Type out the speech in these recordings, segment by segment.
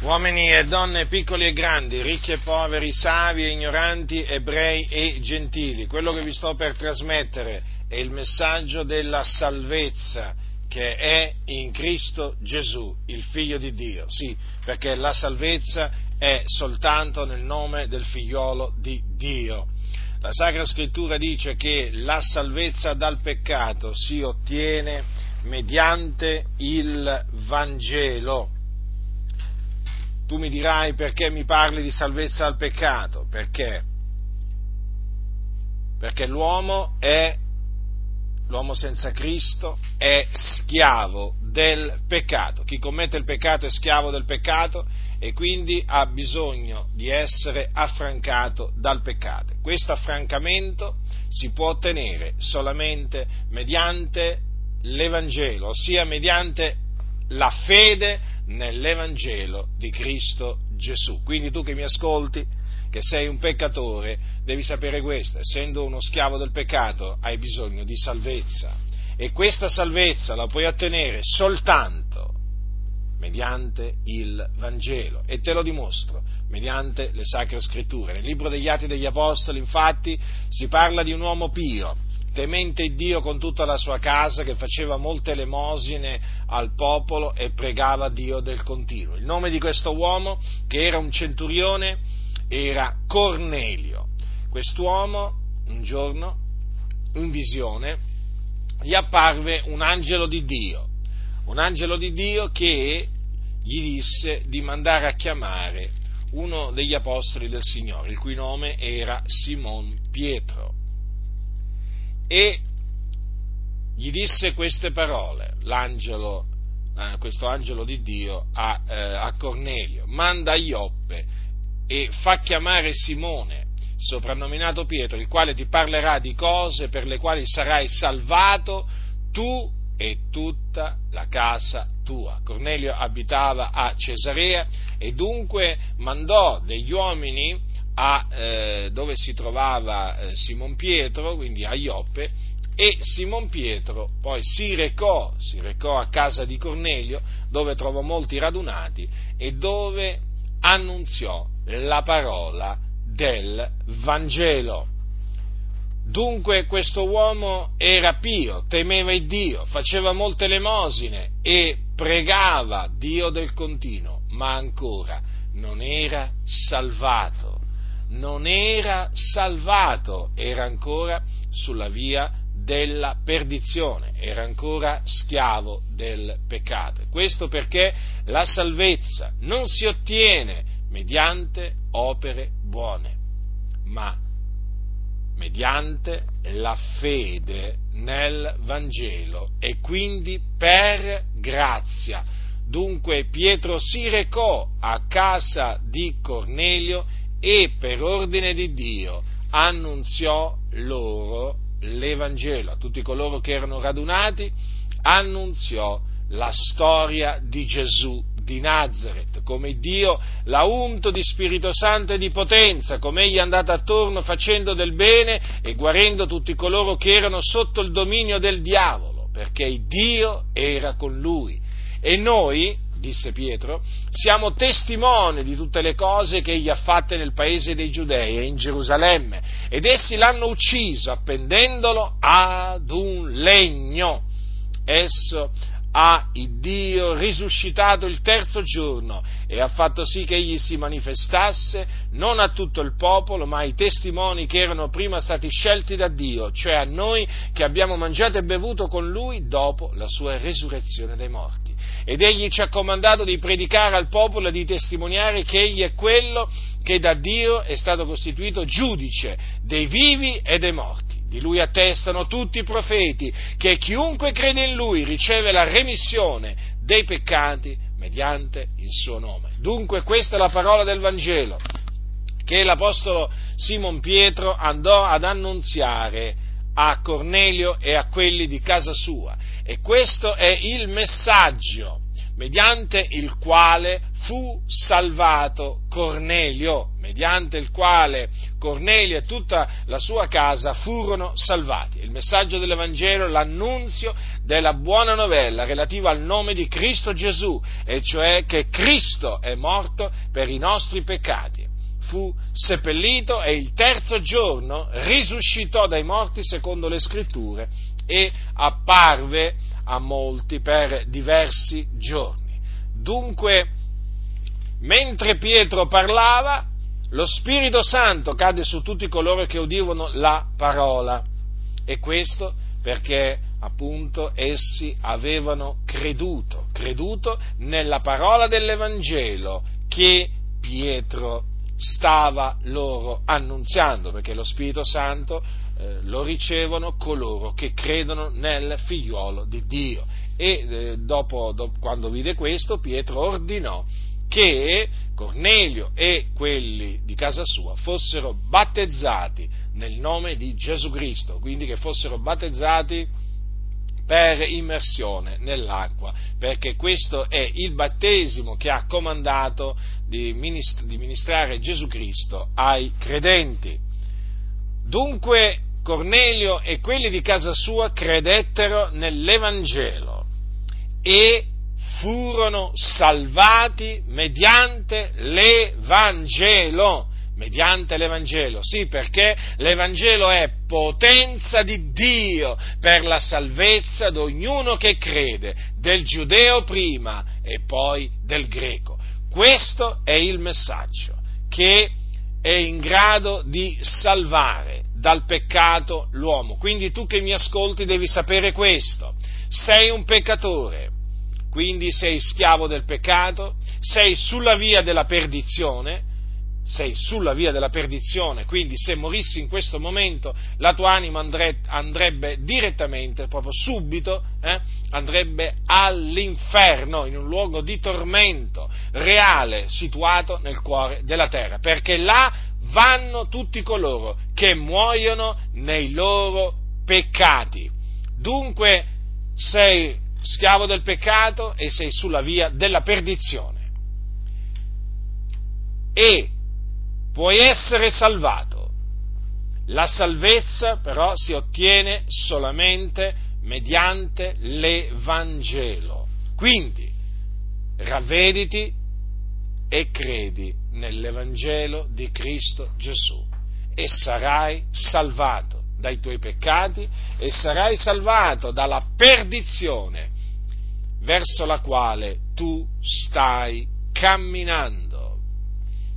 uomini e donne piccoli e grandi, ricchi e poveri, savi e ignoranti, ebrei e gentili. Quello che vi sto per trasmettere è il messaggio della salvezza che è in Cristo Gesù, il Figlio di Dio. Sì, perché la salvezza è soltanto nel nome del figliolo di Dio. La Sacra Scrittura dice che la salvezza dal peccato si ottiene mediante il Vangelo tu mi dirai perché mi parli di salvezza dal peccato? Perché? Perché l'uomo è, l'uomo senza Cristo è schiavo del peccato. Chi commette il peccato è schiavo del peccato e quindi ha bisogno di essere affrancato dal peccato. Questo affrancamento si può ottenere solamente mediante l'Evangelo, ossia mediante la fede nell'Evangelo di Cristo Gesù. Quindi tu che mi ascolti, che sei un peccatore, devi sapere questo, essendo uno schiavo del peccato hai bisogno di salvezza e questa salvezza la puoi ottenere soltanto mediante il Vangelo e te lo dimostro mediante le sacre scritture. Nel libro degli Atti degli Apostoli infatti si parla di un uomo pio temente Dio con tutta la sua casa, che faceva molte elemosine al popolo e pregava Dio del continuo. Il nome di questo uomo, che era un centurione, era Cornelio. Quest'uomo, un giorno, in visione, gli apparve un angelo di Dio, un angelo di Dio che gli disse di mandare a chiamare uno degli apostoli del Signore, il cui nome era Simon Pietro e gli disse queste parole, l'angelo, eh, questo angelo di Dio a, eh, a Cornelio, manda Ioppe e fa chiamare Simone, soprannominato Pietro, il quale ti parlerà di cose per le quali sarai salvato tu e tutta la casa tua. Cornelio abitava a Cesarea e dunque mandò degli uomini a, eh, dove si trovava eh, Simon Pietro, quindi a Ioppe, e Simon Pietro poi si recò, si recò a casa di Cornelio, dove trovò molti radunati e dove annunziò la parola del Vangelo. Dunque questo uomo era pio, temeva il Dio, faceva molte elemosine e pregava Dio del continuo, ma ancora non era salvato non era salvato, era ancora sulla via della perdizione, era ancora schiavo del peccato. Questo perché la salvezza non si ottiene mediante opere buone, ma mediante la fede nel Vangelo e quindi per grazia. Dunque Pietro si recò a casa di Cornelio e per ordine di Dio annunziò loro l'Evangelo, a tutti coloro che erano radunati, annunziò la storia di Gesù di Nazareth, come Dio l'ha unto di Spirito Santo e di potenza, come egli è andato attorno facendo del bene e guarendo tutti coloro che erano sotto il dominio del diavolo, perché Dio era con lui. E noi, disse Pietro, siamo testimoni di tutte le cose che egli ha fatte nel paese dei Giudei e in Gerusalemme, ed essi l'hanno ucciso appendendolo ad un legno. Esso ha il Dio risuscitato il terzo giorno e ha fatto sì che egli si manifestasse non a tutto il popolo, ma ai testimoni che erano prima stati scelti da Dio, cioè a noi che abbiamo mangiato e bevuto con lui dopo la sua resurrezione dai morti ed egli ci ha comandato di predicare al popolo e di testimoniare che egli è quello che da Dio è stato costituito giudice dei vivi e dei morti. Di lui attestano tutti i profeti che chiunque crede in lui riceve la remissione dei peccati mediante il suo nome. Dunque questa è la parola del Vangelo che l'Apostolo Simon Pietro andò ad annunziare a Cornelio e a quelli di casa sua. E questo è il messaggio mediante il quale fu salvato Cornelio, mediante il quale Cornelio e tutta la sua casa furono salvati. Il messaggio dell'Evangelo, l'annunzio della buona novella relativa al nome di Cristo Gesù, e cioè che Cristo è morto per i nostri peccati. Fu seppellito e il terzo giorno risuscitò dai morti secondo le scritture e apparve a molti per diversi giorni. Dunque, mentre Pietro parlava, lo Spirito Santo cadde su tutti coloro che udivano la parola e questo perché appunto essi avevano creduto, creduto nella parola dell'Evangelo che Pietro stava loro annunziando, perché lo Spirito Santo eh, lo ricevono coloro che credono nel figliuolo di Dio. E eh, dopo, dopo, quando vide questo, Pietro ordinò che Cornelio e quelli di casa sua fossero battezzati nel nome di Gesù Cristo, quindi che fossero battezzati per immersione nell'acqua, perché questo è il battesimo che ha comandato di, ministrare Gesù Cristo ai credenti. Dunque Cornelio e quelli di casa sua credettero nell'Evangelo e furono salvati mediante l'Evangelo. Mediante l'Evangelo, sì, perché l'Evangelo è potenza di Dio per la salvezza di ognuno che crede, del giudeo prima e poi del greco. Questo è il messaggio che è in grado di salvare dal peccato l'uomo. Quindi tu che mi ascolti devi sapere questo. Sei un peccatore, quindi sei schiavo del peccato, sei sulla via della perdizione, sei sulla via della perdizione, quindi se morissi in questo momento la tua anima andre, andrebbe direttamente, proprio subito, eh, andrebbe all'inferno, in un luogo di tormento reale situato nel cuore della terra, perché là vanno tutti coloro che muoiono nei loro peccati. Dunque sei schiavo del peccato e sei sulla via della perdizione. E puoi essere salvato. La salvezza però si ottiene solamente mediante l'Evangelo. Quindi ravvediti e credi nell'Evangelo di Cristo Gesù e sarai salvato dai tuoi peccati e sarai salvato dalla perdizione verso la quale tu stai camminando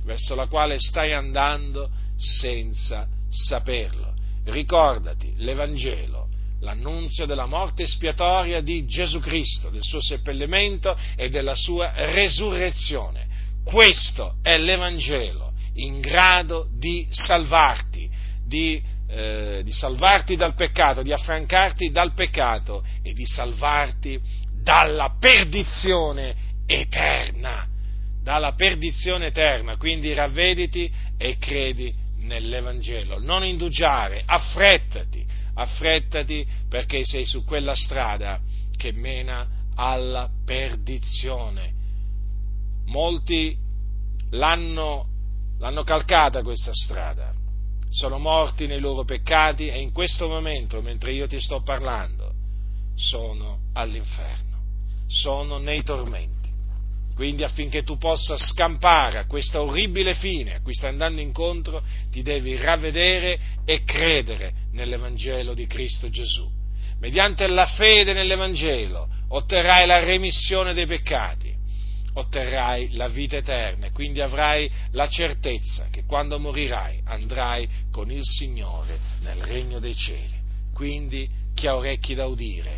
verso la quale stai andando senza saperlo. Ricordati l'Evangelo, l'annunzio della morte espiatoria di Gesù Cristo, del suo seppellimento e della sua resurrezione. Questo è l'Evangelo in grado di salvarti, di, eh, di salvarti dal peccato, di affrancarti dal peccato e di salvarti dalla perdizione eterna dalla perdizione eterna, quindi ravvediti e credi nell'Evangelo. Non indugiare, affrettati, affrettati perché sei su quella strada che mena alla perdizione. Molti l'hanno, l'hanno calcata questa strada, sono morti nei loro peccati e in questo momento, mentre io ti sto parlando, sono all'inferno, sono nei tormenti. Quindi affinché tu possa scampare a questa orribile fine a cui stai andando incontro, ti devi ravvedere e credere nell'Evangelo di Cristo Gesù. Mediante la fede nell'Evangelo otterrai la remissione dei peccati, otterrai la vita eterna e quindi avrai la certezza che quando morirai andrai con il Signore nel regno dei cieli. Quindi chi ha orecchi da udire,